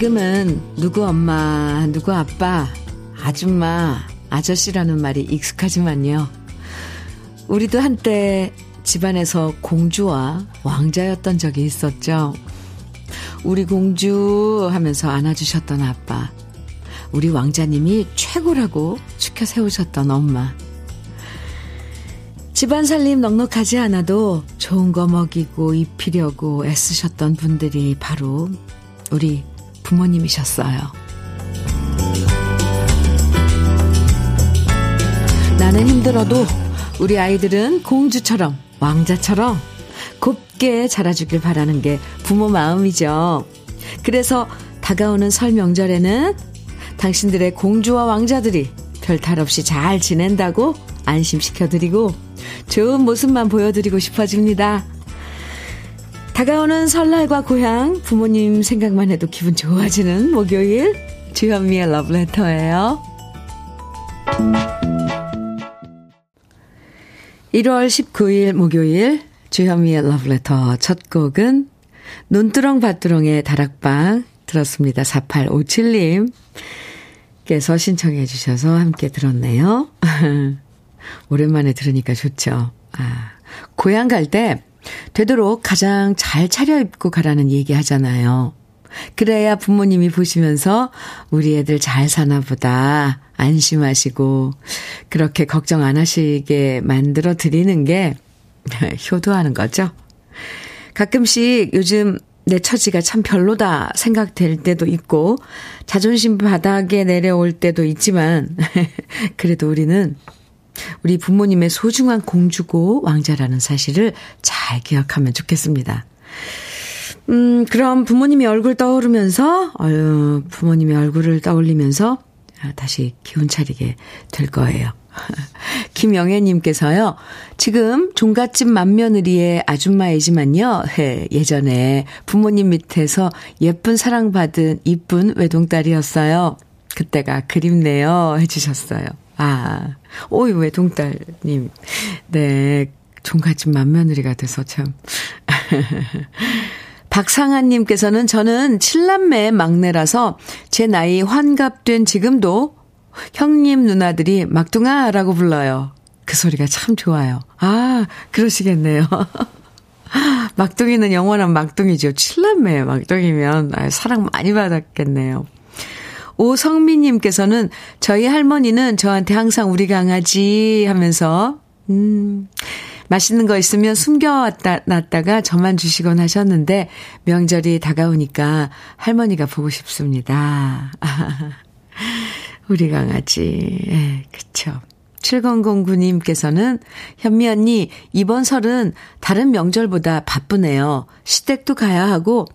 지금은 누구 엄마, 누구 아빠, 아줌마, 아저씨라는 말이 익숙하지만요. 우리도 한때 집안에서 공주와 왕자였던 적이 있었죠. 우리 공주 하면서 안아주셨던 아빠. 우리 왕자님이 최고라고 추켜 세우셨던 엄마. 집안 살림 넉넉하지 않아도 좋은 거 먹이고 입히려고 애쓰셨던 분들이 바로 우리 부모님이셨어요. 나는 힘들어도 우리 아이들은 공주처럼, 왕자처럼 곱게 자라주길 바라는 게 부모 마음이죠. 그래서 다가오는 설 명절에는 당신들의 공주와 왕자들이 별탈 없이 잘 지낸다고 안심시켜드리고 좋은 모습만 보여드리고 싶어집니다. 다가오는 설날과 고향, 부모님 생각만 해도 기분 좋아지는 목요일, 주현미의 러브레터예요. 1월 19일 목요일, 주현미의 러브레터 첫 곡은 논두렁 밭두렁의 다락방 들었습니다. 4857님. 께서 신청해 주셔서 함께 들었네요. 오랜만에 들으니까 좋죠. 아, 고향 갈 때 되도록 가장 잘 차려입고 가라는 얘기 하잖아요. 그래야 부모님이 보시면서 우리 애들 잘 사나 보다 안심하시고 그렇게 걱정 안 하시게 만들어 드리는 게 효도하는 거죠. 가끔씩 요즘 내 처지가 참 별로다 생각될 때도 있고 자존심 바닥에 내려올 때도 있지만 그래도 우리는 우리 부모님의 소중한 공주고 왕자라는 사실을 잘 기억하면 좋겠습니다. 음, 그럼 부모님의 얼굴 떠오르면서, 어유, 부모님의 얼굴을 떠올리면서 다시 기운 차리게 될 거예요. 김영애님께서요, 지금 종갓집 맏며느리의 아줌마이지만요, 예, 예전에 부모님 밑에서 예쁜 사랑받은 이쁜 외동딸이었어요. 그때가 그립네요. 해주셨어요. 아, 오이 외동딸님. 네, 종갓집 맏며느리가 돼서 참. 박상한님께서는 저는 7남매 막내라서 제 나이 환갑된 지금도 형님 누나들이 막둥아라고 불러요. 그 소리가 참 좋아요. 아, 그러시겠네요. 막둥이는 영원한 막둥이죠. 7남매 막둥이면 아, 사랑 많이 받았겠네요. 오성미님께서는 저희 할머니는 저한테 항상 우리 강아지 하면서, 음, 맛있는 거 있으면 숨겨왔다, 놨다가 저만 주시곤 하셨는데, 명절이 다가오니까 할머니가 보고 싶습니다. 우리 강아지. 예, 그쵸. 7009님께서는 현미 언니, 이번 설은 다른 명절보다 바쁘네요. 시댁도 가야 하고,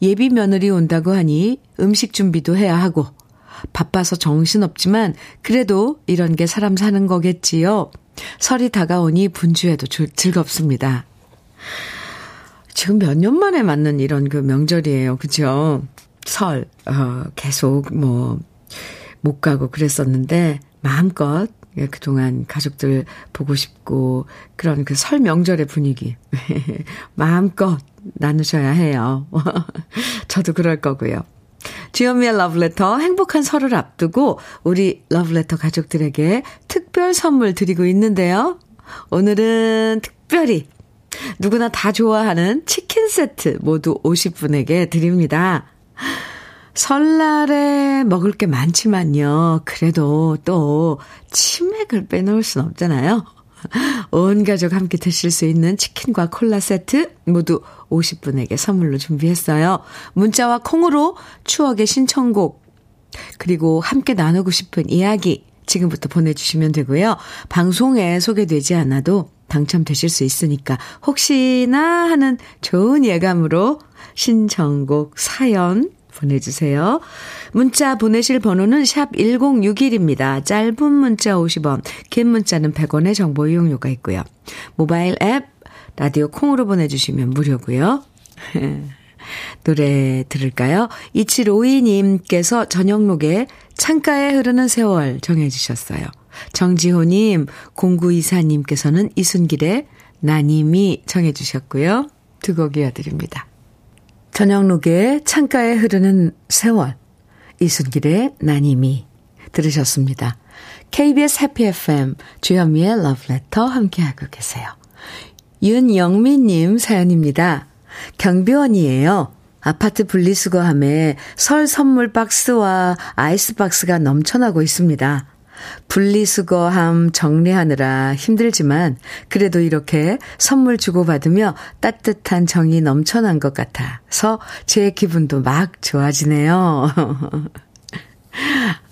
예비 며느리 온다고 하니 음식 준비도 해야 하고, 바빠서 정신없지만, 그래도 이런 게 사람 사는 거겠지요. 설이 다가오니 분주해도 즐겁습니다. 지금 몇 년 만에 맞는 이런 그 명절이에요. 그죠? 설, 어, 계속 뭐, 못 가고 그랬었는데, 마음껏 예, 그동안 가족들 보고 싶고, 그런 그 설 명절의 분위기. 마음껏 나누셔야 해요. 저도 그럴 거고요. 주현미의 러브레터 행복한 설을 앞두고 우리 러브레터 가족들에게 특별 선물 드리고 있는데요. 오늘은 특별히 누구나 다 좋아하는 치킨 세트 모두 50분에게 드립니다. 설날에 먹을 게 많지만요. 그래도 또 치맥을 빼놓을 순 없잖아요. 온 가족 함께 드실 수 있는 치킨과 콜라 세트 모두 50분에게 선물로 준비했어요. 문자와 콩으로 추억의 신청곡, 그리고 함께 나누고 싶은 이야기 지금부터 보내주시면 되고요. 방송에 소개되지 않아도 당첨되실 수 있으니까 혹시나 하는 좋은 예감으로 신청곡 사연 보내주세요. 문자 보내실 번호는 샵 1061입니다. 짧은 문자 50원, 긴 문자는 100원의 정보 이용료가 있고요. 모바일 앱, 라디오 콩으로 보내주시면 무료고요. 노래 들을까요? 2752님께서 저녁록에 창가에 흐르는 세월 정해주셨어요. 정지호님, 0924님께서는 이순길의 나님이 정해주셨고요. 두 곡 이어드립니다. 저녁록에 창가에 흐르는 세월, 이순길의 나님이 들으셨습니다. KBS 해피 FM 주현미의 러브레터 함께하고 계세요. 윤영민님 사연입니다. 경비원이에요. 아파트 분리수거함에 설 선물 박스와 아이스 박스가 넘쳐나고 있습니다. 분리수거함 정리하느라 힘들지만 그래도 이렇게 선물 주고받으며 따뜻한 정이 넘쳐난 것 같아서 제 기분도 막 좋아지네요.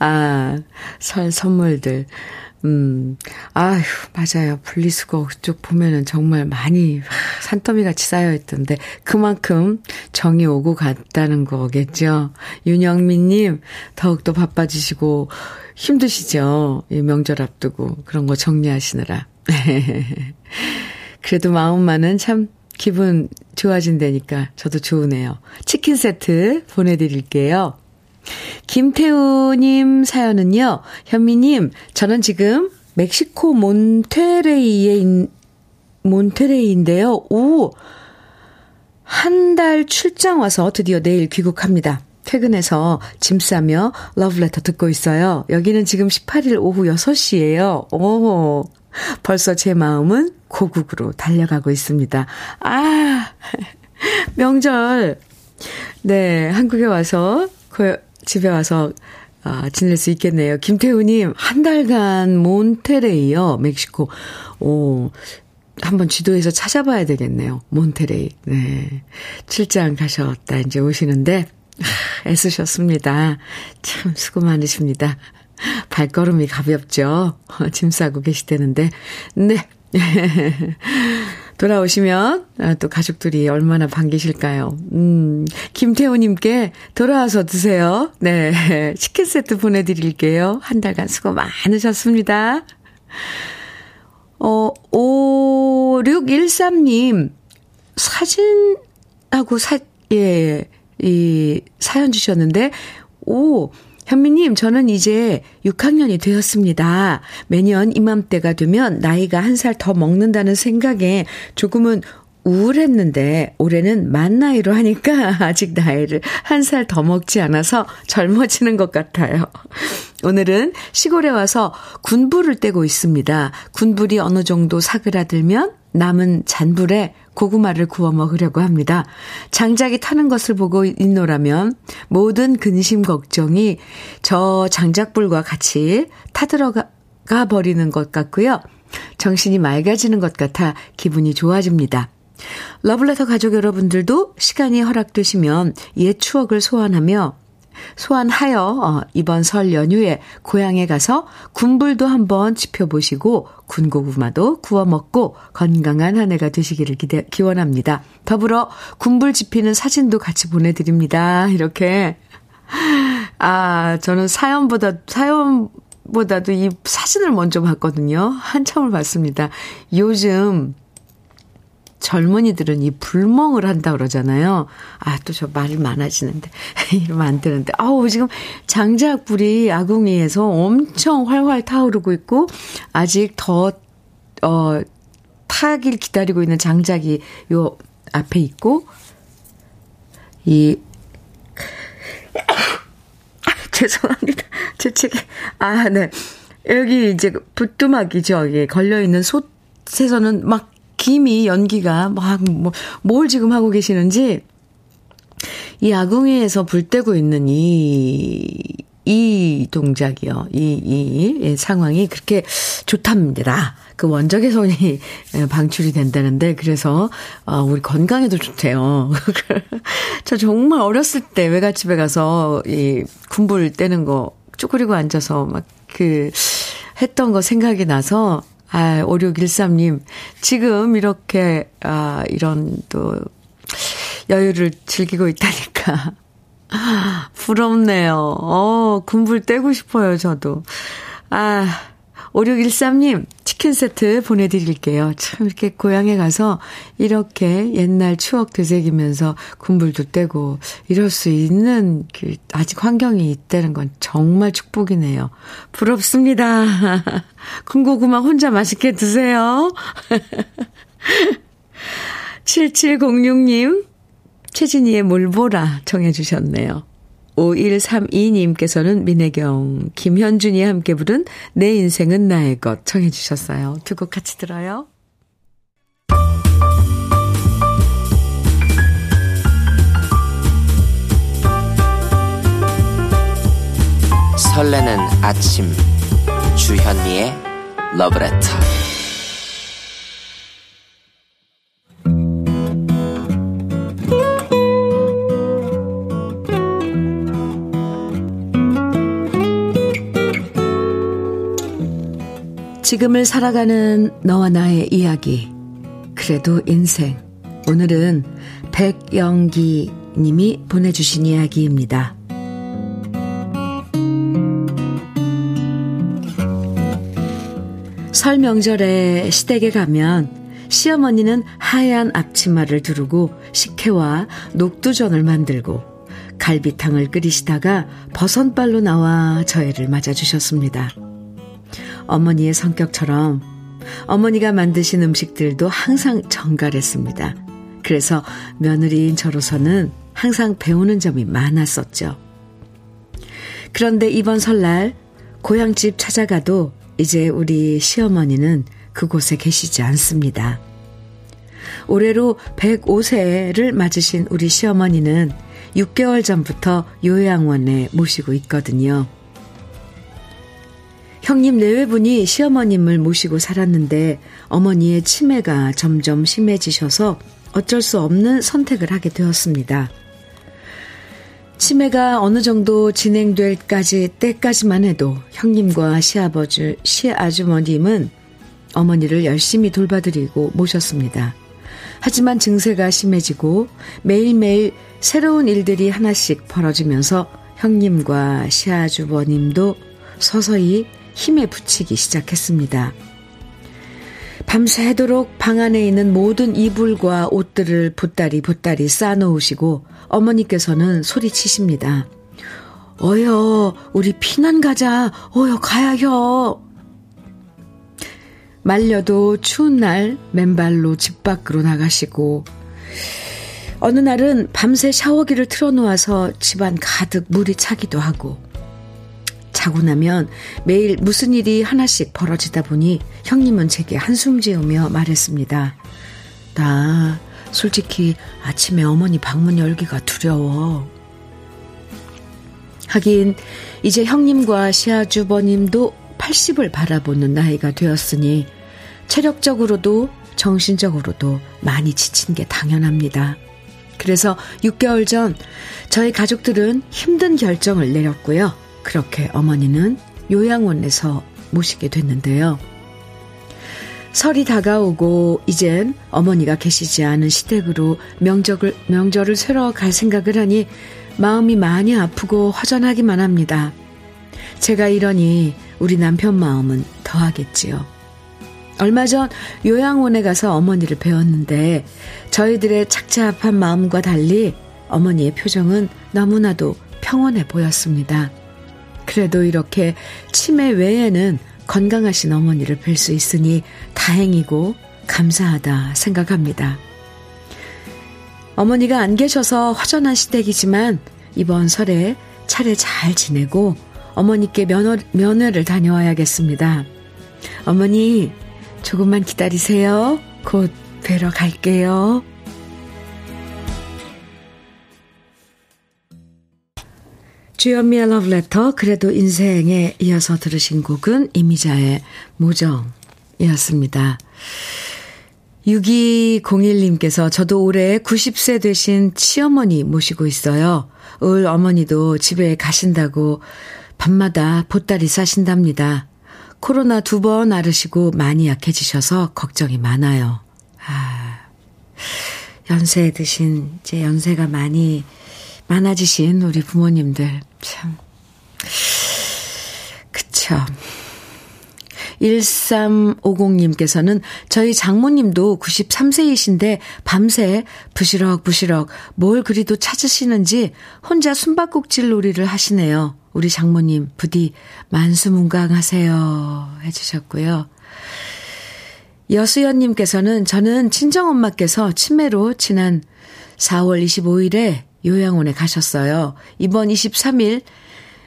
아, 설 선물들. 음, 아휴, 맞아요. 분리수거 쪽 보면은 정말 많이 산더미 같이 쌓여있던데, 그만큼 정이 오고 갔다는 거겠죠. 윤영민님, 더욱더 바빠지시고, 힘드시죠? 이 명절 앞두고, 그런 거 정리하시느라. 그래도 마음만은 참 기분 좋아진다니까 저도 좋으네요. 치킨 세트 보내드릴게요. 김태우님 사연은요, 현미님, 저는 지금 멕시코 몬테레이에, 인, 몬테레이인데요. 오! 한 달 출장 와서 드디어 내일 귀국합니다. 퇴근해서 짐 싸며 러브레터 듣고 있어요. 여기는 지금 18일 오후 6시예요. 오! 벌써 제 마음은 고국으로 달려가고 있습니다. 아! 명절. 네, 한국에 와서 그 집에 와서 아, 지낼 수 있겠네요. 김태우님, 한 달간 몬테레이요, 멕시코. 오, 한번 지도에서 찾아봐야 되겠네요. 몬테레이. 네. 출장 가셨다 이제 오시는데, 애쓰셨습니다. 참 수고 많으십니다. 발걸음이 가볍죠? 짐 싸고 계시다는데, 네. 돌아오시면 아, 또 가족들이 얼마나 반기실까요? 음, 김태우님께 돌아와서 드세요. 네. 치킨 세트 보내드릴게요. 한 달간 수고 많으셨습니다. 어, 5613님, 사진하고 사, 예, 이 사연 주셨는데, 오, 현미님, 저는 이제 6학년이 되었습니다. 매년 이맘때가 되면 나이가 한 살 더 먹는다는 생각에 조금은 우울했는데 올해는 만 나이로 하니까 아직 나이를 한 살 더 먹지 않아서 젊어지는 것 같아요. 오늘은 시골에 와서 군불을 떼고 있습니다. 군불이 어느 정도 사그라들면 남은 잔불에 고구마를 구워 먹으려고 합니다. 장작이 타는 것을 보고 있노라면 모든 근심 걱정이 저 장작불과 같이 타들어가 버리는 것 같고요. 정신이 맑아지는 것 같아 기분이 좋아집니다. 러블레터 가족 여러분들도 시간이 허락되시면 옛 추억을 소환하며 소환하여 어, 이번 설 연휴에 고향에 가서 군불도 한번 지펴보시고 군고구마도 구워 먹고 건강한 한 해가 되시기를 기대, 기원합니다. 더불어 군불 지피는 사진도 같이 보내드립니다. 이렇게. 아, 저는 사연보다, 사연보다도 이 사진을 먼저 봤거든요. 한참을 봤습니다. 요즘 젊은이들은 이 불멍을 한다 그러잖아요. 아, 또 저 말이 많아지는데. 이러면 안 되는데. 아우, 지금 장작불이 아궁이에서 엄청 활활 타오르고 있고, 아직 더, 어, 타길 기다리고 있는 장작이 요 앞에 있고, 이, 아, 죄송합니다. 제 책에, 아, 네. 여기 이제 부뚜막이죠. 이게 걸려있는 솥에서는 막 김이 연기가 막뭐뭘 지금 하고 계시는지 이 아궁이에서 불 떼고 있는 이, 이 동작이요. 이, 이, 상황이 그렇게 좋답니다. 그 원적의 손이 방출이 된다는데, 그래서, 어, 우리 건강에도 좋대요. 저 정말 어렸을 때 외갓집에 가서 이 군불 떼는 거 쪼그리고 앉아서 막 그, 했던 거 생각이 나서, 아, 5613님, 지금 이렇게, 아, 이런 또, 여유를 즐기고 있다니까. 부럽네요. 어, 군불 떼고 싶어요, 저도. 아, 5613님, 치킨 세트 보내드릴게요. 참, 이렇게 고향에 가서 이렇게 옛날 추억 되새기면서 군불도 떼고 이럴 수 있는 그, 아직 환경이 있다는 건 정말 축복이네요. 부럽습니다. 군고구마 혼자 맛있게 드세요. 7706님, 최진희의 몰보라 청해 주셨네요. 5132님께서는 민혜경, 김현준이 함께 부른 내 인생은 나의 것 청해 주셨어요. 두 곡 같이 들어요. 설레는 아침 주현미의 러브레터 지금을 살아가는 너와 나의 이야기 그래도 인생 오늘은 백영기 님이 보내주신 이야기입니다. 설 명절에 시댁에 가면 시어머니는 하얀 앞치마를 두르고 식혜와 녹두전을 만들고 갈비탕을 끓이시다가 버선발로 나와 저희를 맞아주셨습니다. 어머니의 성격처럼 어머니가 만드신 음식들도 항상 정갈했습니다. 그래서 며느리인 저로서는 항상 배우는 점이 많았었죠. 그런데 이번 설날 고향집 찾아가도 이제 우리 시어머니는 그곳에 계시지 않습니다. 올해로 105세를 맞으신 우리 시어머니는 6개월 전부터 요양원에 모시고 있거든요. 형님 내외분이 시어머님을 모시고 살았는데 어머니의 치매가 점점 심해지셔서 어쩔 수 없는 선택을 하게 되었습니다. 치매가 어느 정도 진행될까지 때까지만 해도 형님과 시아버지, 시아주머님은 어머니를 열심히 돌봐드리고 모셨습니다. 하지만 증세가 심해지고 매일매일 새로운 일들이 하나씩 벌어지면서 형님과 시아주버님도 서서히 힘에 붙이기 시작했습니다. 밤새도록 방 안에 있는 모든 이불과 옷들을 보따리 보따리 쌓아놓으시고 어머니께서는 소리치십니다. 어여, 우리 피난 가자. 어여, 가야혀. 말려도 추운 날 맨발로 집 밖으로 나가시고 어느 날은 밤새 샤워기를 틀어놓아서 집안 가득 물이 차기도 하고 자고 나면 매일 무슨 일이 하나씩 벌어지다 보니 형님은 제게 한숨 지으며 말했습니다. 나 솔직히 아침에 어머니 방문 열기가 두려워. 하긴 이제 형님과 시아주버님도 80을 바라보는 나이가 되었으니 체력적으로도 정신적으로도 많이 지친 게 당연합니다. 그래서 6개월 전 저희 가족들은 힘든 결정을 내렸고요. 그렇게 어머니는 요양원에서 모시게 됐는데요. 설이 다가오고 이젠 어머니가 계시지 않은 시댁으로 명절을, 명절을 새러 갈 생각을 하니 마음이 많이 아프고 허전하기만 합니다. 제가 이러니 우리 남편 마음은 더하겠지요. 얼마 전 요양원에 가서 어머니를 배웠는데 저희들의 착잡한 마음과 달리 어머니의 표정은 너무나도 평온해 보였습니다. 그래도 이렇게 치매 외에는 건강하신 어머니를 뵐 수 있으니 다행이고 감사하다 생각합니다. 어머니가 안 계셔서 허전한 시댁이지만 이번 설에 차례 잘 지내고 어머니께 면허, 면회를 다녀와야겠습니다. 어머니, 조금만 기다리세요. 곧 뵈러 갈게요. 주연미의 러브레터 그래도 인생에 이어서 들으신 곡은 이미자의 무정이었습니다. 6201님께서 저도 올해 90세 되신 치어머니 모시고 있어요. 을 어머니도 집에 가신다고 밤마다 보따리 싸신답니다. 코로나 두 번 앓으시고 많이 약해지셔서 걱정이 많아요. 아, 연세 드신, 이제 연세가 많이 많아지신 우리 부모님들, 참. 그쵸. 1350님께서는 저희 장모님도 93세이신데 밤새 부시럭부시럭 뭘 그리도 찾으시는지 혼자 숨바꼭질 놀이를 하시네요. 우리 장모님 부디 만수문강하세요 해주셨고요. 여수연님께서는 저는 친정엄마께서 치매로 지난 4월 25일에 요양원에 가셨어요. 이번 23일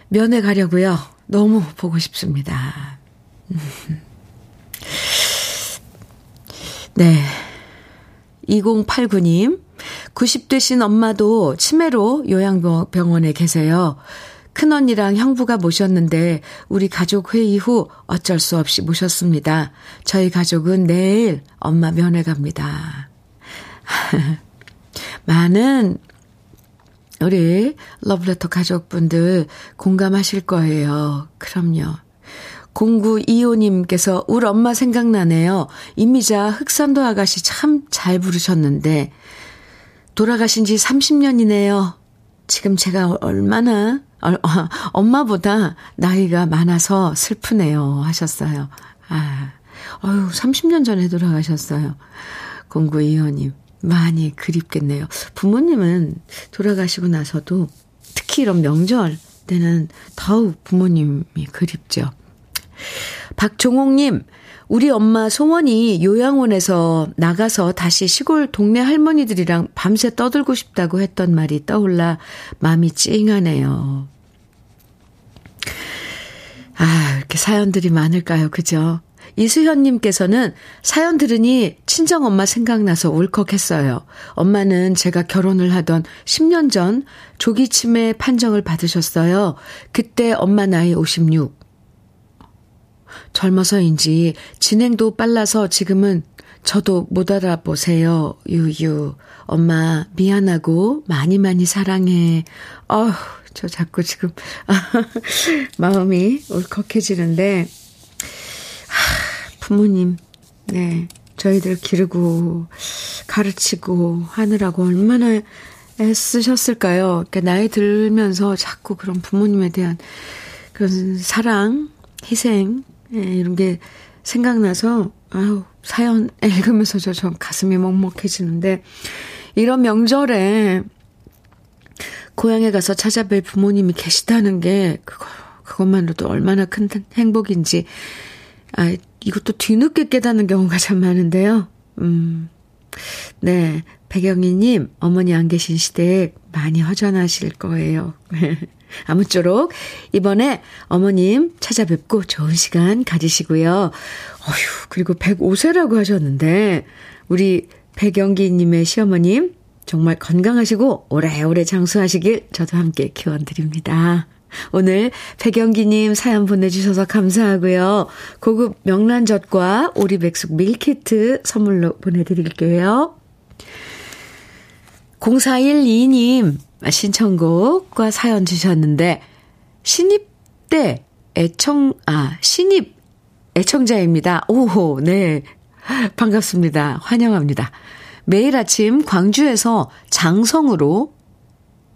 면회 가려고요. 너무 보고 싶습니다. 네. 2089님, 90되신 엄마도 치매로 요양병원에 계세요. 큰언니랑 형부가 모셨는데 우리 가족 회의 후 어쩔 수 없이 모셨습니다. 저희 가족은 내일 엄마 면회 갑니다. 많은 우리 러브레터 가족분들 공감하실 거예요. 그럼요. 0925님께서 우리 엄마 생각나네요. 이미자 흑산도 아가씨 참 잘 부르셨는데 돌아가신 지 30년이네요. 지금 제가 얼마나 엄마보다 나이가 많아서 슬프네요. 하셨어요. 아, 어유 30년 전에 돌아가셨어요. 0925님. 많이 그립겠네요. 부모님은 돌아가시고 나서도 특히 이런 명절 때는 더욱 부모님이 그립죠. 박종옥님, 우리 엄마 소원이 요양원에서 나가서 다시 시골 동네 할머니들이랑 밤새 떠들고 싶다고 했던 말이 떠올라 마음이 찡하네요. 아, 이렇게 사연들이 많을까요? 그죠? 이수현님께서는 사연 들으니 친정엄마 생각나서 울컥했어요. 엄마는 제가 결혼을 하던 10년 전 조기치매 판정을 받으셨어요. 그때 엄마 나이 56. 젊어서인지 진행도 빨라서 지금은 저도 못 알아보세요. 유유. 엄마 미안하고 많이 많이 사랑해. 어휴, 저 자꾸 지금 마음이 울컥해지는데 부모님, 네, 저희들 기르고 가르치고 하느라고 얼마나 애쓰셨을까요? 그러니까 나이 들면서 자꾸 그런 부모님에 대한 그런 사랑, 희생, 예, 이런 게 생각나서, 아유, 사연 읽으면서 저, 저 가슴이 먹먹해지는데, 이런 명절에 고향에 가서 찾아뵐 부모님이 계시다는 게, 그거, 그것만으로도 얼마나 큰 행복인지, 아, 이것도 뒤늦게 깨닫는 경우가 참 많은데요. 음, 네. 백영희님, 어머니 안 계신 시대에 많이 허전하실 거예요. 아무쪼록 이번에 어머님 찾아뵙고 좋은 시간 가지시고요. 어휴, 그리고 105세라고 하셨는데, 우리 백영기님의 시어머님, 정말 건강하시고 오래오래 장수하시길 저도 함께 기원 드립니다. 오늘 백영기님 사연 보내주셔서 감사하고요. 고급 명란젓과 오리백숙 밀키트 선물로 보내드릴게요. 0412님 신청곡과 사연 주셨는데 신입 때 애청 아 신입 애청자입니다. 오호 네 반갑습니다. 환영합니다. 매일 아침 광주에서 장성으로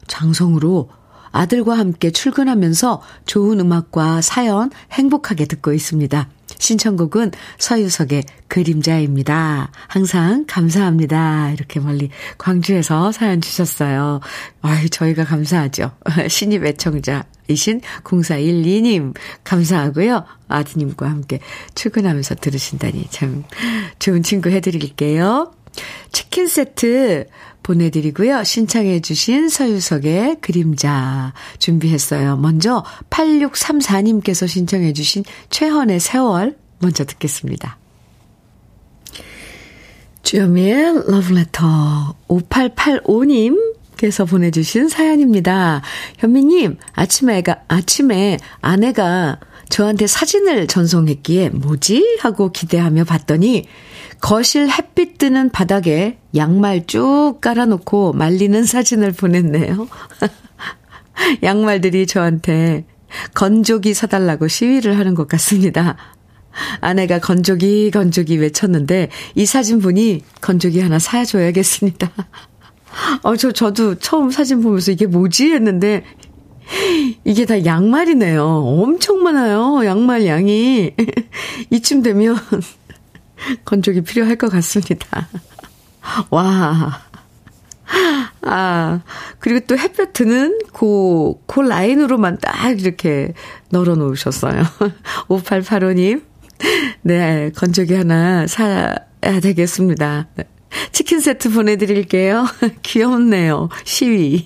장성으로 아들과 함께 출근하면서 좋은 음악과 사연 행복하게 듣고 있습니다. 신청곡은 서유석의 그림자입니다. 항상 감사합니다. 이렇게 멀리 광주에서 사연 주셨어요. 아유, 저희가 감사하죠. 신입 애청자이신 0412님, 감사하고요. 아드님과 함께 출근하면서 들으신다니 참 좋은 친구 해드릴게요. 치킨 세트 보내드리고요. 신청해 주신 서유석의 그림자 준비했어요. 먼저 8634님께서 신청해 주신 최헌의 세월 먼저 듣겠습니다. 주여미의 러브레터 5885님 께서 보내주신 사연입니다. 현미님, 아침에, 아침에 아내가 저한테 사진을 전송했기에 뭐지? 하고 기대하며 봤더니 거실 햇빛 뜨는 바닥에 양말 쭉 깔아놓고 말리는 사진을 보냈네요. 양말들이 저한테 건조기 사달라고 시위를 하는 것 같습니다. 아내가 건조기, 건조기 외쳤는데 이 사진 보니 건조기 하나 사줘야겠습니다. 어, 저, 저도 처음 사진 보면서 이게 뭐지? 했는데 이게 다 양말이네요. 엄청 많아요. 양말 양이. 이쯤 되면 건조기 필요할 것 같습니다. 와. 아, 그리고 또 햇볕 드는 그, 그 라인으로만 딱 이렇게 널어 놓으셨어요. 5885님. 네, 건조기 하나 사야 되겠습니다. 치킨 세트 보내드릴게요. 귀엽네요. 시위.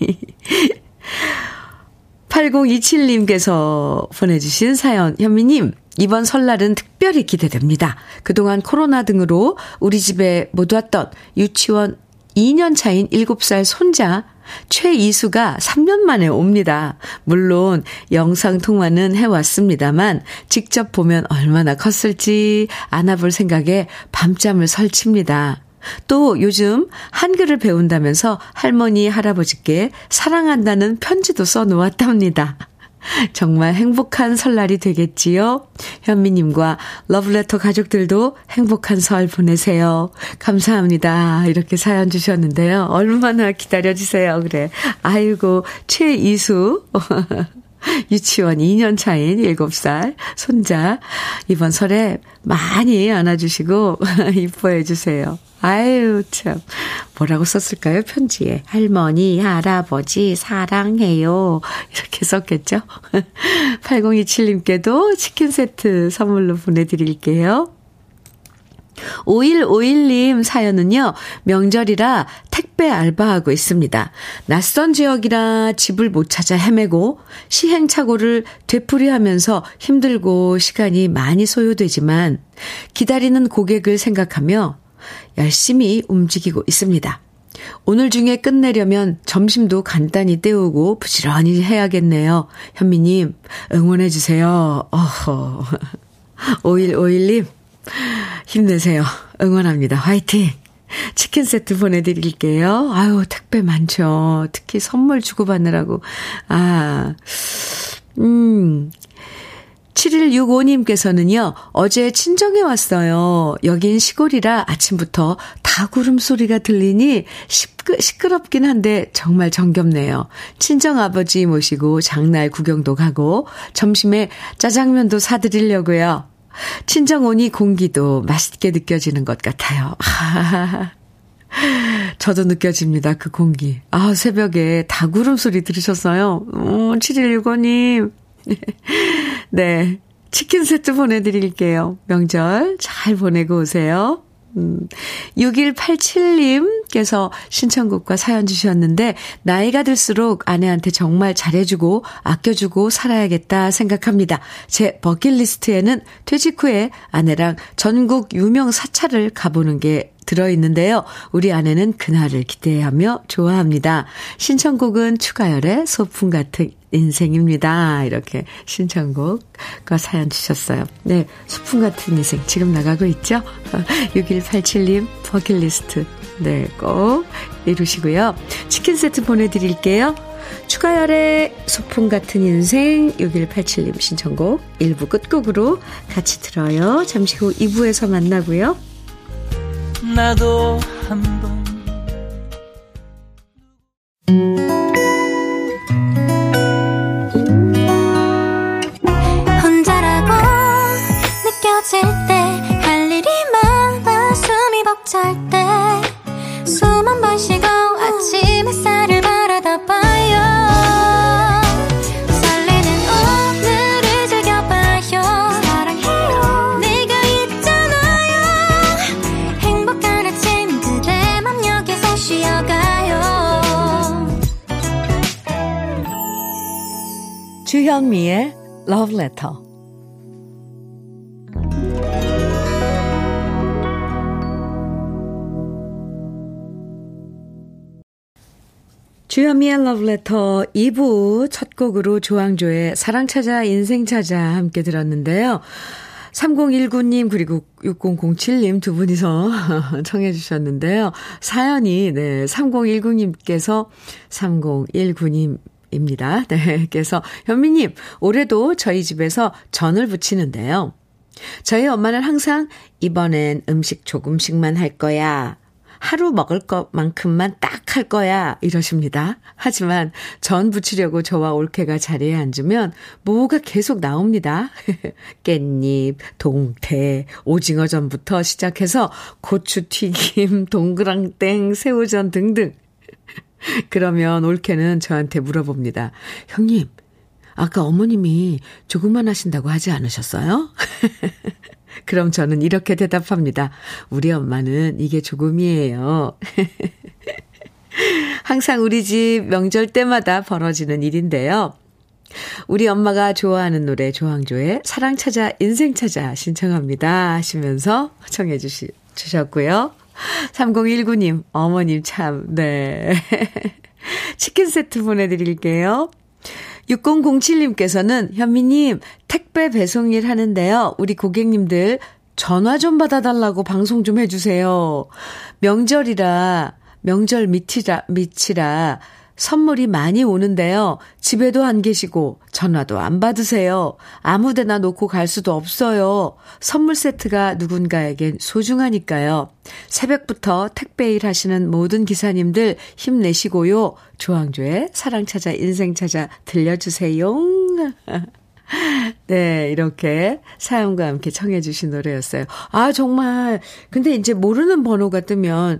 8027님께서 보내주신 사연, 현미님, 이번 설날은 특별히 기대됩니다. 그동안 코로나 등으로 우리 집에 못 왔던 유치원 2년 차인 7살 손자 최이수가 3년 만에 옵니다. 물론 영상통화는 해왔습니다만 직접 보면 얼마나 컸을지 안아볼 생각에 밤잠을 설칩니다. 또 요즘 한글을 배운다면서 할머니, 할아버지께 사랑한다는 편지도 써 놓았답니다. 정말 행복한 설날이 되겠지요? 현미님과 러브레터 가족들도 행복한 설 보내세요. 감사합니다. 이렇게 사연 주셨는데요. 얼마나 기다려주세요. 그래. 아이고, 최이수. 유치원 2년 차인 7살 손자 이번 설에 많이 안아주시고 이뻐해 주세요. 아유 참 뭐라고 썼을까요 편지에 할머니 할아버지 사랑해요 이렇게 썼겠죠. 8027님께도 치킨 세트 선물로 보내드릴게요. 5151님 사연은요, 명절이라 택배 알바하고 있습니다. 낯선 지역이라 집을 못 찾아 헤매고 시행착오를 되풀이하면서 힘들고 시간이 많이 소요되지만 기다리는 고객을 생각하며 열심히 움직이고 있습니다. 오늘 중에 끝내려면 점심도 간단히 때우고 부지런히 해야겠네요. 현미님, 응원해주세요. 어허. 5151님, 힘내세요. 응원합니다. 화이팅! 치킨 세트 보내드릴게요. 아유, 택배 많죠. 특히 선물 주고받느라고. 아, 음. 7165님께서는요, 어제 친정에 왔어요. 여긴 시골이라 아침부터 다구름 소리가 들리니 시끄, 시끄럽긴 한데 정말 정겹네요. 친정 아버지 모시고 장날 구경도 가고 점심에 짜장면도 사드리려고요. 친정 오니 공기도 맛있게 느껴지는 것 같아요. 저도 느껴집니다. 그 공기. 아, 새벽에 다구름 소리 들으셨어요? 어, 7165님. 네. 치킨 세트 보내드릴게요. 명절 잘 보내고 오세요. 음, 6187님께서 신청곡과 사연 주셨는데, 나이가 들수록 아내한테 정말 잘해주고, 아껴주고 살아야겠다 생각합니다. 제 버킷리스트에는 퇴직 후에 아내랑 전국 유명 사찰을 가보는 게 들어있는데요. 우리 아내는 그날을 기대하며 좋아합니다. 신청곡은 추가열의 소풍 같은 인생입니다. 이렇게 신청곡과 사연 주셨어요. 네, 소풍 같은 인생 지금 나가고 있죠? 6187님 버킷리스트 네, 꼭 이루시고요. 치킨 세트 보내드릴게요. 추가열의 소풍 같은 인생 6187님 신청곡 1부 끝곡으로 같이 들어요. 잠시 후 2부에서 만나고요. 나도 한번 Love Letter. 주현미의 Letter 2부 첫 곡으로 조항조의 사랑 찾아 인생 찾아 함께 들었는데요. 3019님 그리고 6007님 두 분이서 청해 주셨는데요. 사연이 네 3019님께서 3019님 입니다. 네. 그래서 현미님, 올해도 저희 집에서 전을 부치는데요. 저희 엄마는 항상 이번엔 음식 조금씩만 할 거야. 하루 먹을 것만큼만 딱 할 거야. 이러십니다. 하지만 전 부치려고 저와 올케가 자리에 앉으면 뭐가 계속 나옵니다. 깻잎, 동태, 오징어전부터 시작해서 고추 튀김, 동그랑땡, 새우전 등등. 그러면 올케는 저한테 물어봅니다. 형님, 아까 어머님이 조금만 하신다고 하지 않으셨어요? 그럼 저는 이렇게 대답합니다. 우리 엄마는 이게 조금이에요. 항상 우리 집 명절 때마다 벌어지는 일인데요. 우리 엄마가 좋아하는 노래 조항조의 사랑 찾아 인생 찾아 신청합니다 하시면서 청해 주시, 주셨고요. 3019님 어머님 참 네. 치킨 세트 보내드릴게요. 6007님께서는 현미님 택배 배송 일 하는데요. 우리 고객님들 전화 좀 받아달라고 방송 좀 해주세요. 명절이라 명절 밑이라 밑이라 선물이 많이 오는데요. 집에도 안 계시고 전화도 안 받으세요. 아무데나 놓고 갈 수도 없어요. 선물 세트가 누군가에겐 소중하니까요. 새벽부터 택배 일 하시는 모든 기사님들 힘내시고요. 조항조의 사랑 찾아 인생 찾아 들려주세요. 네, 이렇게 사연과 함께 청해주신 노래였어요. 아, 정말. 근데 이제 모르는 번호가 뜨면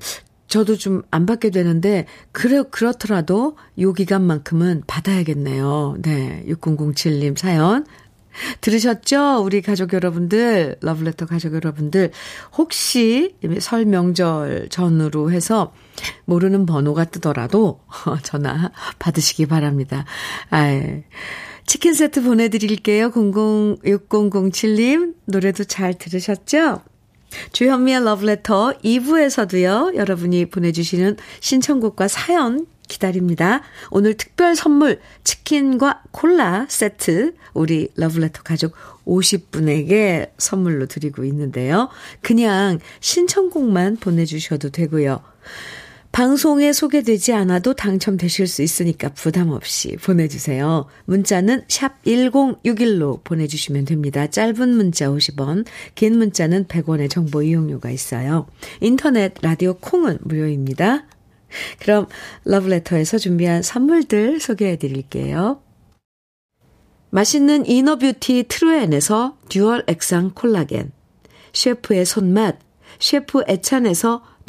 저도 좀 안 받게 되는데, 그래, 그렇더라도 요 기간만큼은 받아야겠네요. 네. 6007님 사연. 들으셨죠? 우리 가족 여러분들, 러블레터 가족 여러분들. 혹시 설 명절 전후로 해서 모르는 번호가 뜨더라도 전화 받으시기 바랍니다. 아이. 치킨 세트 보내드릴게요. 00, 6007님. 노래도 잘 들으셨죠? 주현미의 러브레터 2부에서도요, 여러분이 보내주시는 신청곡과 사연 기다립니다. 오늘 특별 선물 치킨과 콜라 세트 우리 러브레터 가족 50분에게 선물로 드리고 있는데요. 그냥 신청곡만 보내주셔도 되고요. 방송에 소개되지 않아도 당첨되실 수 있으니까 부담 없이 보내주세요. 문자는 샵 1061로 보내주시면 됩니다. 짧은 문자 50원, 긴 문자는 100원의 정보 이용료가 있어요. 인터넷, 라디오 콩은 무료입니다. 그럼 러브레터에서 준비한 선물들 소개해 드릴게요. 맛있는 inner beauty 트루엔에서 dual 액상 콜라겐, 셰프의 손맛, 셰프 애찬에서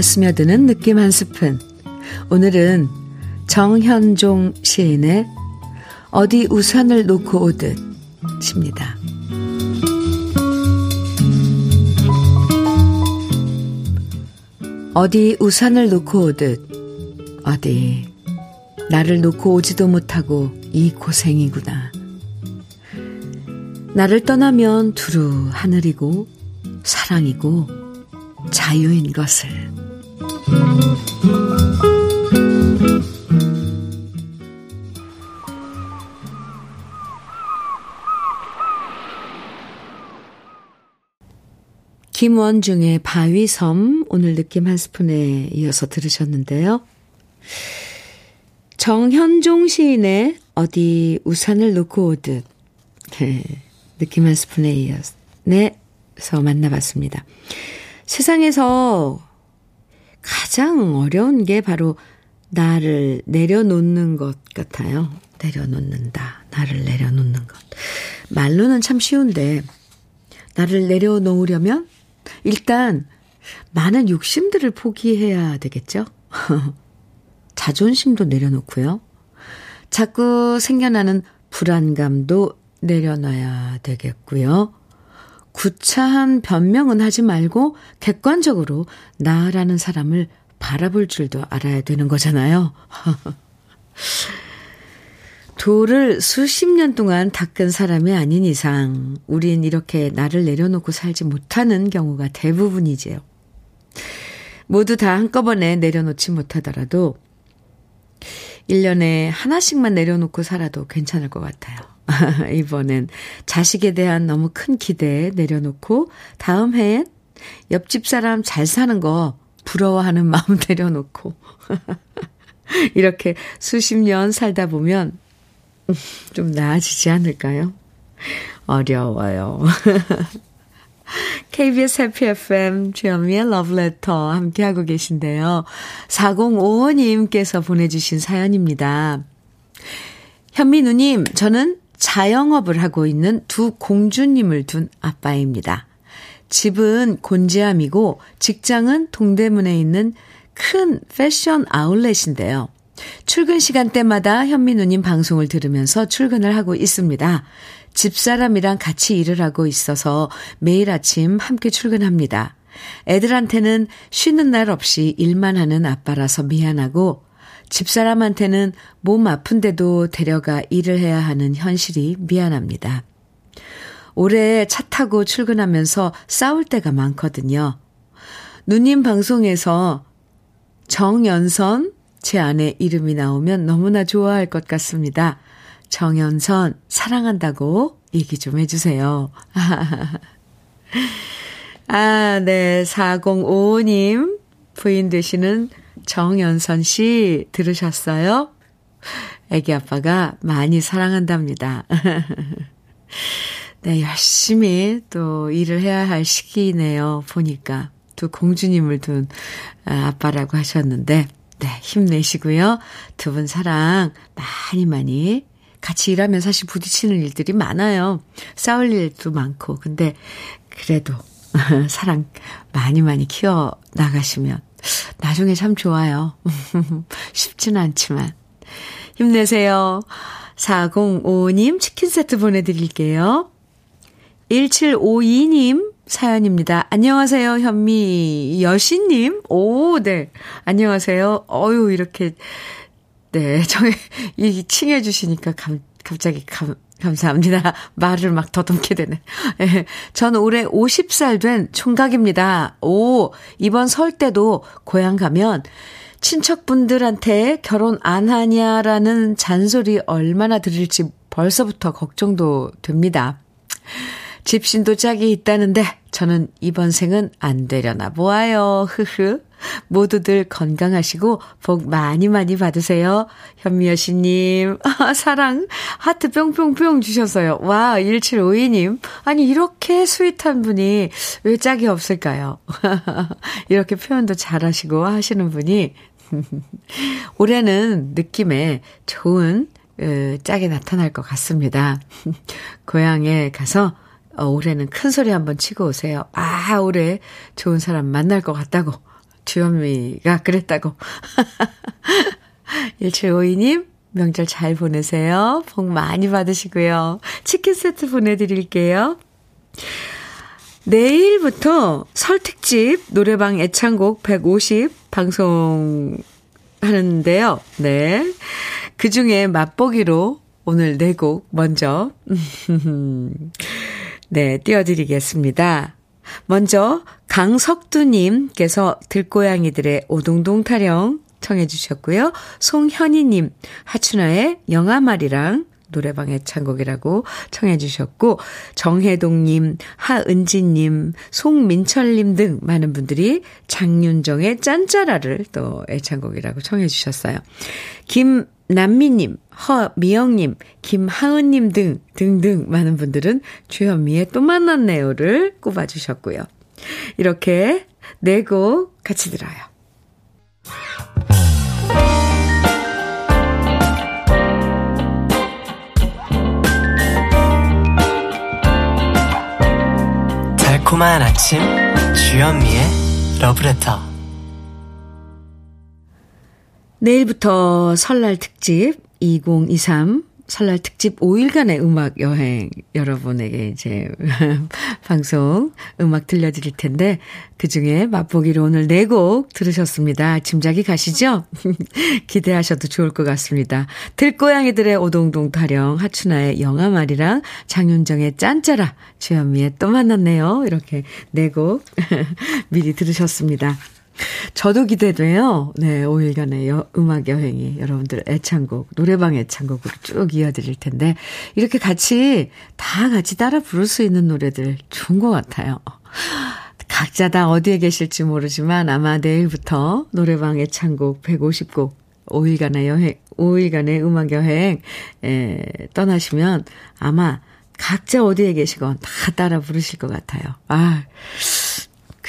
마음에 스며드는 느낌 한 스푼. 오늘은 정현종 시인의 어디 우산을 놓고 오듯 입니다. 어디 우산을 놓고 오듯 어디 나를 놓고 오지도 못하고 이 고생이구나. 나를 떠나면 두루 하늘이고 사랑이고 자유인 것을. 김원중의 바위섬 오늘 느낌 한 스푼에 이어서 들으셨는데요. 정현종 시인의 어디 우산을 놓고 오듯 네, 느낌 한 스푼에 이어서 만나봤습니다. 세상에서 가장 어려운 게 바로 나를 내려놓는 것 같아요. 내려놓는다. 나를 내려놓는 것. 말로는 참 쉬운데, 나를 내려놓으려면 일단 많은 욕심들을 포기해야 되겠죠? 자존심도 내려놓고요. 자꾸 생겨나는 불안감도 내려놔야 되겠고요. 구차한 변명은 하지 말고 객관적으로 나라는 사람을 바라볼 줄도 알아야 되는 거잖아요. 돌을 수십 년 동안 닦은 사람이 아닌 이상 우린 이렇게 나를 내려놓고 살지 못하는 경우가 대부분이지요. 모두 다 한꺼번에 내려놓지 못하더라도 1년에 하나씩만 내려놓고 살아도 괜찮을 것 같아요. 이번엔 자식에 대한 너무 큰 기대 내려놓고 다음 해엔 옆집 사람 잘 사는 거 부러워하는 마음 내려놓고 이렇게 수십 년 살다 보면 좀 나아지지 않을까요? 어려워요. KBS 해피 FM 주현미의 러브레터 함께하고 계신데요. 4055님께서 보내주신 사연입니다. 현미 누님, 저는 자영업을 하고 있는 두 공주님을 둔 아빠입니다. 집은 곤지암이고 직장은 동대문에 있는 큰 패션 아울렛인데요. 출근 시간대마다 현민우님 방송을 들으면서 출근을 하고 있습니다. 집사람이랑 같이 일을 하고 있어서 매일 아침 함께 출근합니다. 애들한테는 쉬는 날 없이 일만 하는 아빠라서 미안하고 집사람한테는 몸 아픈데도 데려가 일을 해야 하는 현실이 미안합니다. 올해 차 타고 출근하면서 싸울 때가 많거든요. 누님 방송에서 정연선 제 아내 이름이 나오면 너무나 좋아할 것 같습니다. 정연선 사랑한다고 얘기 좀 해주세요. 아, 네. 4055님 부인 되시는 정연선 씨 들으셨어요? 애기 아빠가 많이 사랑한답니다. 네, 열심히 또 일을 해야 할 시기네요. 보니까. 두 공주님을 둔 아, 아빠라고 하셨는데, 네, 힘내시고요. 두 분 사랑 많이 많이 같이 일하면 사실 부딪히는 일들이 많아요. 싸울 일도 많고. 근데 그래도 사랑 많이 많이 키워 나가시면 나중에 참 좋아요. 쉽지는 않지만. 힘내세요. 4055님 치킨 세트 보내드릴게요. 1752님 사연입니다. 안녕하세요, 현미 여신님. 오, 네. 안녕하세요. 어유 이렇게, 네. 저희, 이 칭해주시니까 감, 갑자기 감, 감사합니다. 말을 막 더듬게 되네. 예. 전 올해 50살 된 총각입니다. 오, 이번 설 때도 고향 가면 친척분들한테 결혼 안 하냐라는 잔소리 얼마나 들을지 벌써부터 걱정도 됩니다. 집신도 짝이 있다는데 저는 이번 생은 안 되려나 보아요. 흐흐. 모두들 건강하시고 복 많이 많이 받으세요. 현미여 씨님, 아, 사랑, 하트 뿅뿅뿅 주셨어요. 와, 1752님. 아니, 이렇게 스윗한 분이 왜 짝이 없을까요? 이렇게 표현도 잘하시고 하시는 분이 올해는 느낌에 좋은 어, 짝이 나타날 것 같습니다. 고향에 가서 어, 올해는 큰 소리 한번 치고 오세요. 아, 올해 좋은 사람 만날 것 같다고. 주현미가 그랬다고. 1752님, 명절 잘 보내세요. 복 많이 받으시고요. 치킨 세트 보내드릴게요. 내일부터 설특집 노래방 애창곡 150 방송 하는데요. 네. 그 중에 맛보기로 오늘 네 곡 먼저 네, 띄워드리겠습니다. 먼저 강석두님께서 들고양이들의 오동동 타령 청해 주셨고요. 송현희님, 하춘아의 영아말이랑 노래방 애창곡이라고 청해 주셨고 정혜동님, 하은지님, 송민철님 등 많은 분들이 장윤정의 짠짜라를 또 애창곡이라고 청해 주셨어요. 김 남미님, 허미영님, 김하은님 등 등등 많은 분들은 주현미의 또 만났네요를 꼽아주셨고요. 이렇게 네 곡 같이 들어요. 달콤한 아침 주현미의 러브레터 내일부터 설날 특집 2023 설날 특집 5일간의 음악 여행 여러분에게 이제 방송 음악 들려드릴 텐데 그 중에 맛보기로 오늘 4곡 들으셨습니다. 짐작이 가시죠? 기대하셔도 좋을 것 같습니다. 들고양이들의 오동동 타령, 하춘아의 영화말이랑 장윤정의 짠짜라, 주현미의 또 만났네요. 이렇게 4곡 미리 들으셨습니다. 저도 기대돼요. 네, 5일간의 여, 음악 여행이 여러분들 애창곡, 노래방 애창곡으로 쭉 이어드릴 텐데, 이렇게 같이, 다 같이 따라 부를 수 있는 노래들 좋은 것 같아요. 각자 다 어디에 계실지 모르지만 아마 내일부터 노래방 애창곡 150곡, 5일간의 여행, 5일간의 음악 여행, 에, 떠나시면 아마 각자 어디에 계시건 다 따라 부르실 것 같아요. 아,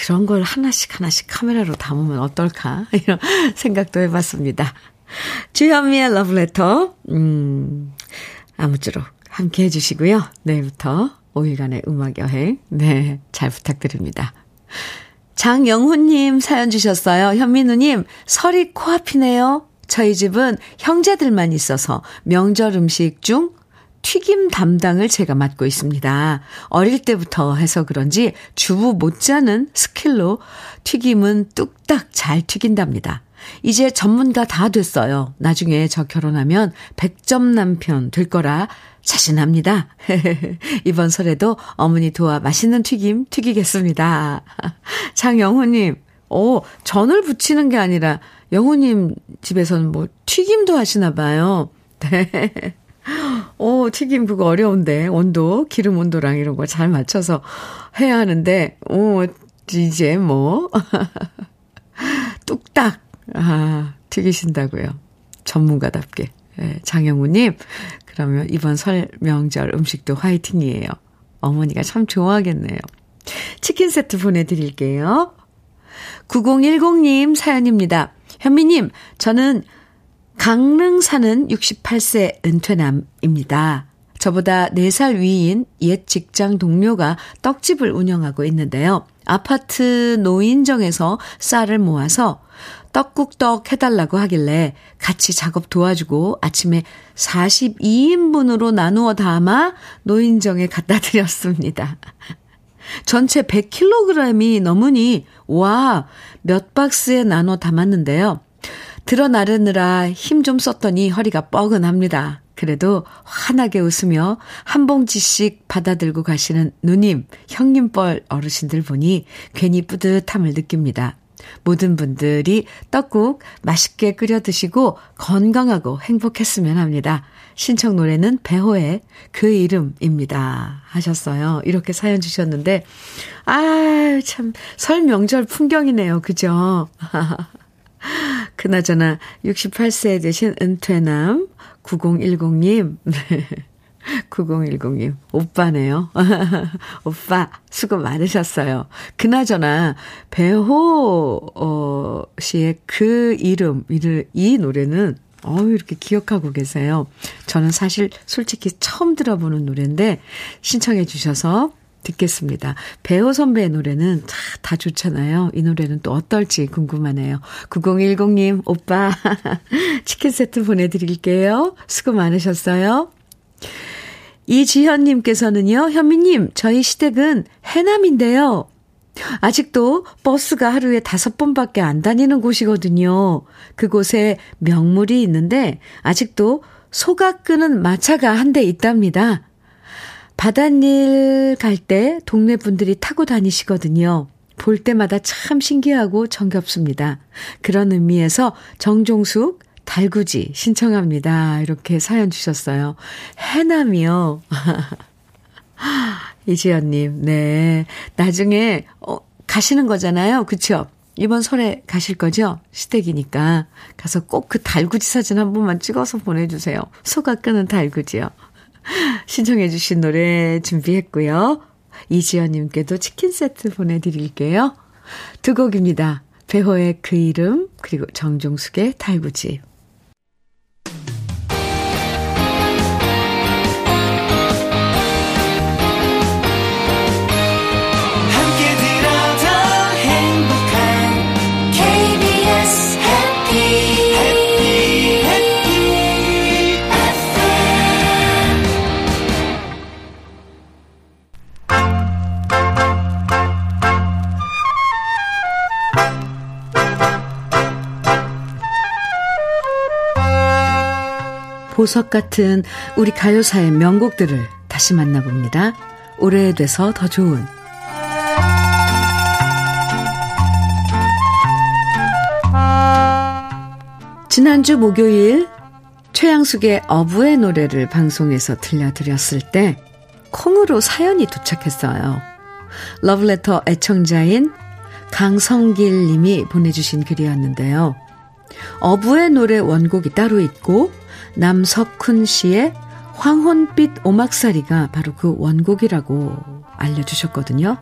그런 걸 하나씩 하나씩 카메라로 담으면 어떨까? 이런 생각도 해봤습니다. 주현미의 러브레터, 음, 아무쪼록 함께 해주시고요. 내일부터 5일간의 음악여행, 네, 잘 부탁드립니다. 장영훈님 사연 주셨어요. 현민우님, 설이 코앞이네요. 저희 집은 형제들만 있어서 명절 음식 중 튀김 담당을 제가 맡고 있습니다. 어릴 때부터 해서 그런지 주부 못지않은 스킬로 튀김은 뚝딱 잘 튀긴답니다. 이제 전문가 다 됐어요. 나중에 저 결혼하면 100점 남편 될 거라 자신합니다. 이번 설에도 어머니 도와 맛있는 튀김 튀기겠습니다. 장영호님, 오, 전을 붙이는 게 아니라 영호님 집에서는 뭐 튀김도 하시나 봐요. 네. 오, 튀김 그거 어려운데, 온도, 기름 온도랑 이런 거 잘 맞춰서 해야 하는데, 오, 이제 뭐, 뚝딱, 아, 튀기신다고요. 전문가답게. 예, 장영우님, 그러면 이번 설 명절 음식도 화이팅이에요. 어머니가 참 좋아하겠네요. 치킨 세트 보내드릴게요. 9010님 사연입니다. 현미님, 저는 강릉 사는 68세 은퇴남입니다. 저보다 4살 위인 옛 직장 동료가 떡집을 운영하고 있는데요. 아파트 노인정에서 쌀을 모아서 떡국떡 해달라고 하길래 같이 작업 도와주고 아침에 42인분으로 나누어 담아 노인정에 갖다 드렸습니다. 전체 100kg이 넘으니, 와, 몇 박스에 나눠 담았는데요. 들어 나르느라 힘 좀 썼더니 허리가 뻐근합니다. 그래도 환하게 웃으며 한 봉지씩 받아들고 가시는 누님, 형님뻘 어르신들 보니 괜히 뿌듯함을 느낍니다. 모든 분들이 떡국 맛있게 끓여 드시고 건강하고 행복했으면 합니다. 신청 노래는 배호의 그 이름입니다. 하셨어요. 이렇게 사연 주셨는데, 아, 참, 설 명절 풍경이네요. 그죠? 그나저나 68세 되신 은퇴남 9010님. 9010님, 오빠네요. 오빠, 수고 많으셨어요. 그나저나, 배호, 어, 씨의 그 이름, 이 노래는, 어 이렇게 기억하고 계세요. 저는 사실 솔직히 처음 들어보는 노래인데, 신청해 주셔서 듣겠습니다. 배우 선배의 노래는 다, 다 좋잖아요. 이 노래는 또 어떨지 궁금하네요. 9010님, 오빠, 치킨 세트 보내드릴게요. 수고 많으셨어요. 이지현님께서는요, 현미님, 저희 시댁은 해남인데요. 아직도 버스가 하루에 다섯 번밖에 안 다니는 곳이거든요. 그곳에 명물이 있는데, 아직도 소가 끄는 마차가 한 대 있답니다. 바닷일 갈 때 동네 분들이 타고 다니시거든요. 볼 때마다 참 신기하고 정겹습니다. 그런 의미에서 정종숙 달구지 신청합니다. 이렇게 사연 주셨어요. 해남이요. 이지연님, 네. 나중에, 어, 가시는 거잖아요. 그쵸? 이번 설에 가실 거죠? 시댁이니까. 가서 꼭 그 달구지 사진 한 번만 찍어서 보내주세요. 소가 끄는 달구지요. 신청해 주신 노래 준비했고요. 이지연님께도 치킨 세트 보내드릴게요. 두 곡입니다. 배호의 그 이름, 그리고 정종숙의 달구지. 보석 같은 우리 가요사의 명곡들을 다시 만나봅니다. 오래돼서 더 좋은 지난주 목요일 최양숙의 어부의 노래를 방송에서 들려드렸을 때 콩으로 사연이 도착했어요. 러브레터 애청자인 강성길 님이 보내주신 글이었는데요. 어부의 노래 원곡이 따로 있고 남석훈 씨의 황혼빛 오막살이가 바로 그 원곡이라고 알려주셨거든요.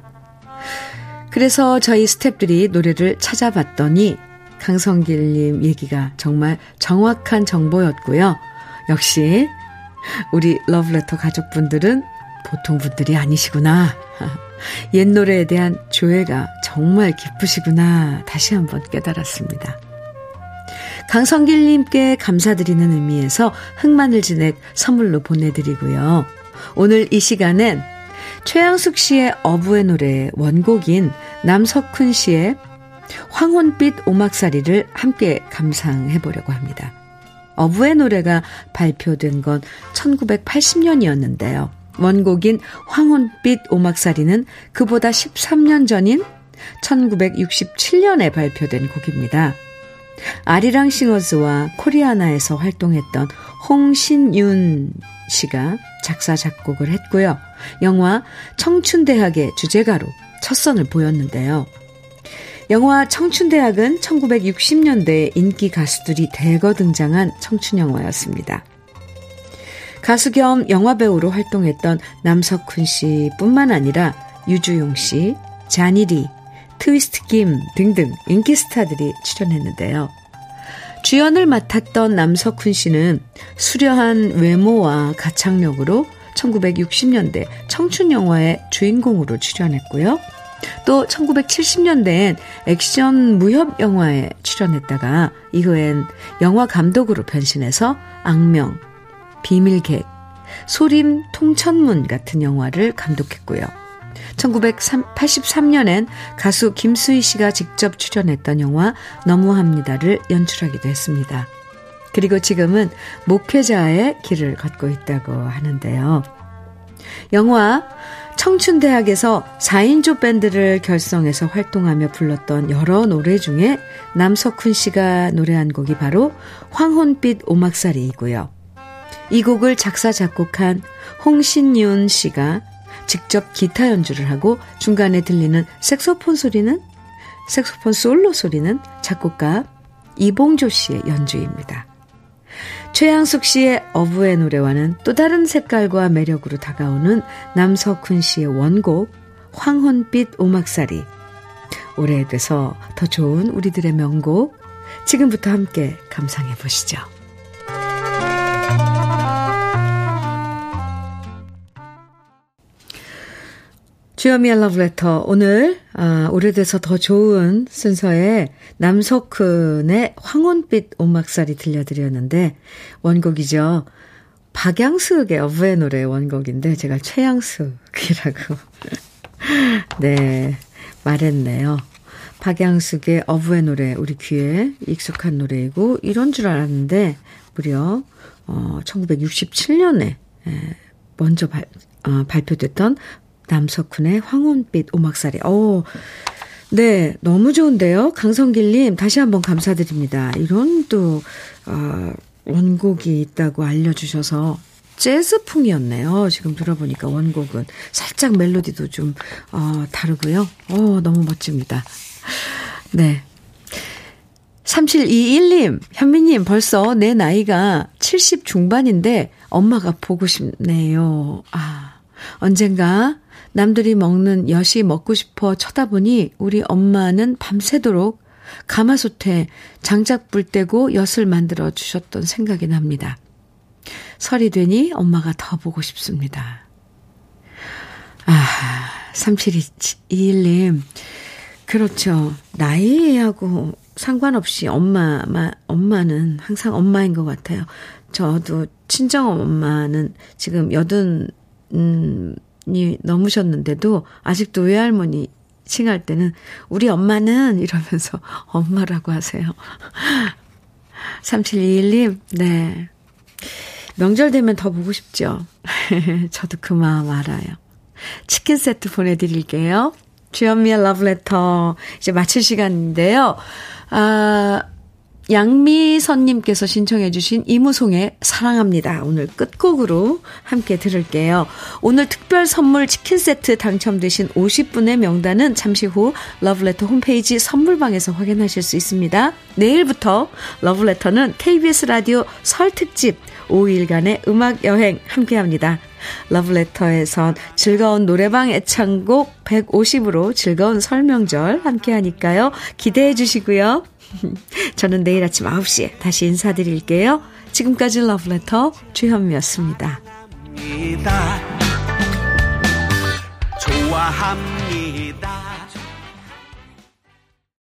그래서 저희 스탭들이 노래를 찾아봤더니 강성길님 얘기가 정말 정확한 정보였고요. 역시 우리 러브레터 가족분들은 보통 분들이 아니시구나. 옛 노래에 대한 조예가 정말 깊으시구나. 다시 한번 깨달았습니다. 강성길님께 감사드리는 의미에서 흑마늘 진액 선물로 보내드리고요. 오늘 이 시간엔 최양숙 씨의 어부의 노래 원곡인 남석훈 씨의 황혼빛 오막살이를 함께 감상해 보려고 합니다. 어부의 노래가 발표된 건 1980년이었는데요. 원곡인 황혼빛 오막살이는 그보다 13년 전인 1967년에 발표된 곡입니다. 아리랑 싱어즈와 코리아나에서 활동했던 홍신윤 씨가 작사, 작곡을 했고요. 영화 청춘대학의 주제가로 첫 선을 보였는데요. 영화 청춘대학은 1960년대 인기 가수들이 대거 등장한 청춘영화였습니다. 가수 겸 영화배우로 활동했던 남석훈 씨 뿐만 아니라 유주용 씨, 자니리, 트위스트 김 등등 인기 스타들이 출연했는데요. 주연을 맡았던 남석훈 씨는 수려한 외모와 가창력으로 1960년대 청춘 영화의 주인공으로 출연했고요. 또 1970년대엔 액션 무협 영화에 출연했다가 이후엔 영화 감독으로 변신해서 악명, 비밀객, 소림 통천문 같은 영화를 감독했고요. 1983년엔 가수 김수희 씨가 직접 출연했던 영화 너무합니다를 연출하기도 했습니다. 그리고 지금은 목회자의 길을 걷고 있다고 하는데요. 영화 청춘대학에서 4인조 밴드를 결성해서 활동하며 불렀던 여러 노래 중에 남석훈 씨가 노래한 곡이 바로 황혼빛 오막살이이고요. 이 곡을 작사, 작곡한 홍신윤 씨가 직접 기타 연주를 하고 중간에 들리는 색소폰 소리는 색소폰 솔로 소리는 작곡가 이봉조 씨의 연주입니다. 최양숙 씨의 어부의 노래와는 또 다른 색깔과 매력으로 다가오는 남석훈 씨의 원곡 황혼빛 오막살이 오래돼서 더 좋은 우리들의 명곡 지금부터 함께 감상해 보시죠. 주여미의 러브레터. 오늘, 아, 오래돼서 더 좋은 순서에 남석훈의 황혼빛 온막살이 들려드렸는데, 원곡이죠. 박양숙의 어부의 노래 원곡인데, 제가 최양숙이라고, 네, 말했네요. 박양숙의 어부의 노래, 우리 귀에 익숙한 노래이고, 이런 줄 알았는데, 무려, 어, 1967년에, 먼저 발, 어, 발표됐던 남석훈의 황혼빛 오막살이. 오, 네, 너무 좋은데요. 강성길님, 다시 한번 감사드립니다. 이런 또, 어, 원곡이 있다고 알려주셔서 재즈풍이었네요. 지금 들어보니까 원곡은. 살짝 멜로디도 좀, 어, 다르고요. 어, 너무 멋집니다. 네. 3721님, 현미님, 벌써 내 나이가 70 중반인데 엄마가 보고 싶네요. 아, 언젠가 남들이 먹는 엿이 먹고 싶어 쳐다보니 우리 엄마는 밤새도록 가마솥에 장작불 떼고 엿을 만들어 주셨던 생각이 납니다. 설이 되니 엄마가 더 보고 싶습니다. 아, 3721님. 그렇죠. 나이하고 상관없이 엄마, 마, 엄마는 항상 엄마인 것 같아요. 저도 친정 엄마는 지금 여든, 음, 이 넘으셨는데도 아직도 외할머니 칭할 때는 우리 엄마는 이러면서 엄마라고 하세요. 3721님, 네. 명절 되면 더 보고 싶죠. 저도 그 마음 알아요. 치킨 세트 보내드릴게요. 주현미의 러브레터 이제 마칠 시간인데요. 아, 양미선님께서 신청해주신 이무송의 사랑합니다. 오늘 끝곡으로 함께 들을게요. 오늘 특별 선물 치킨 세트 당첨되신 50분의 명단은 잠시 후 러브레터 홈페이지 선물방에서 확인하실 수 있습니다. 내일부터 러브레터는 KBS 라디오 설 특집 5일간의 음악 여행 함께 합니다. 러브레터에선 즐거운 노래방 애창곡 150으로 즐거운 설명절 함께 하니까요. 기대해 주시고요. 저는 내일 아침 9시에 다시 인사드릴게요. 지금까지 러브레터 주현미였습니다. 좋아합니다.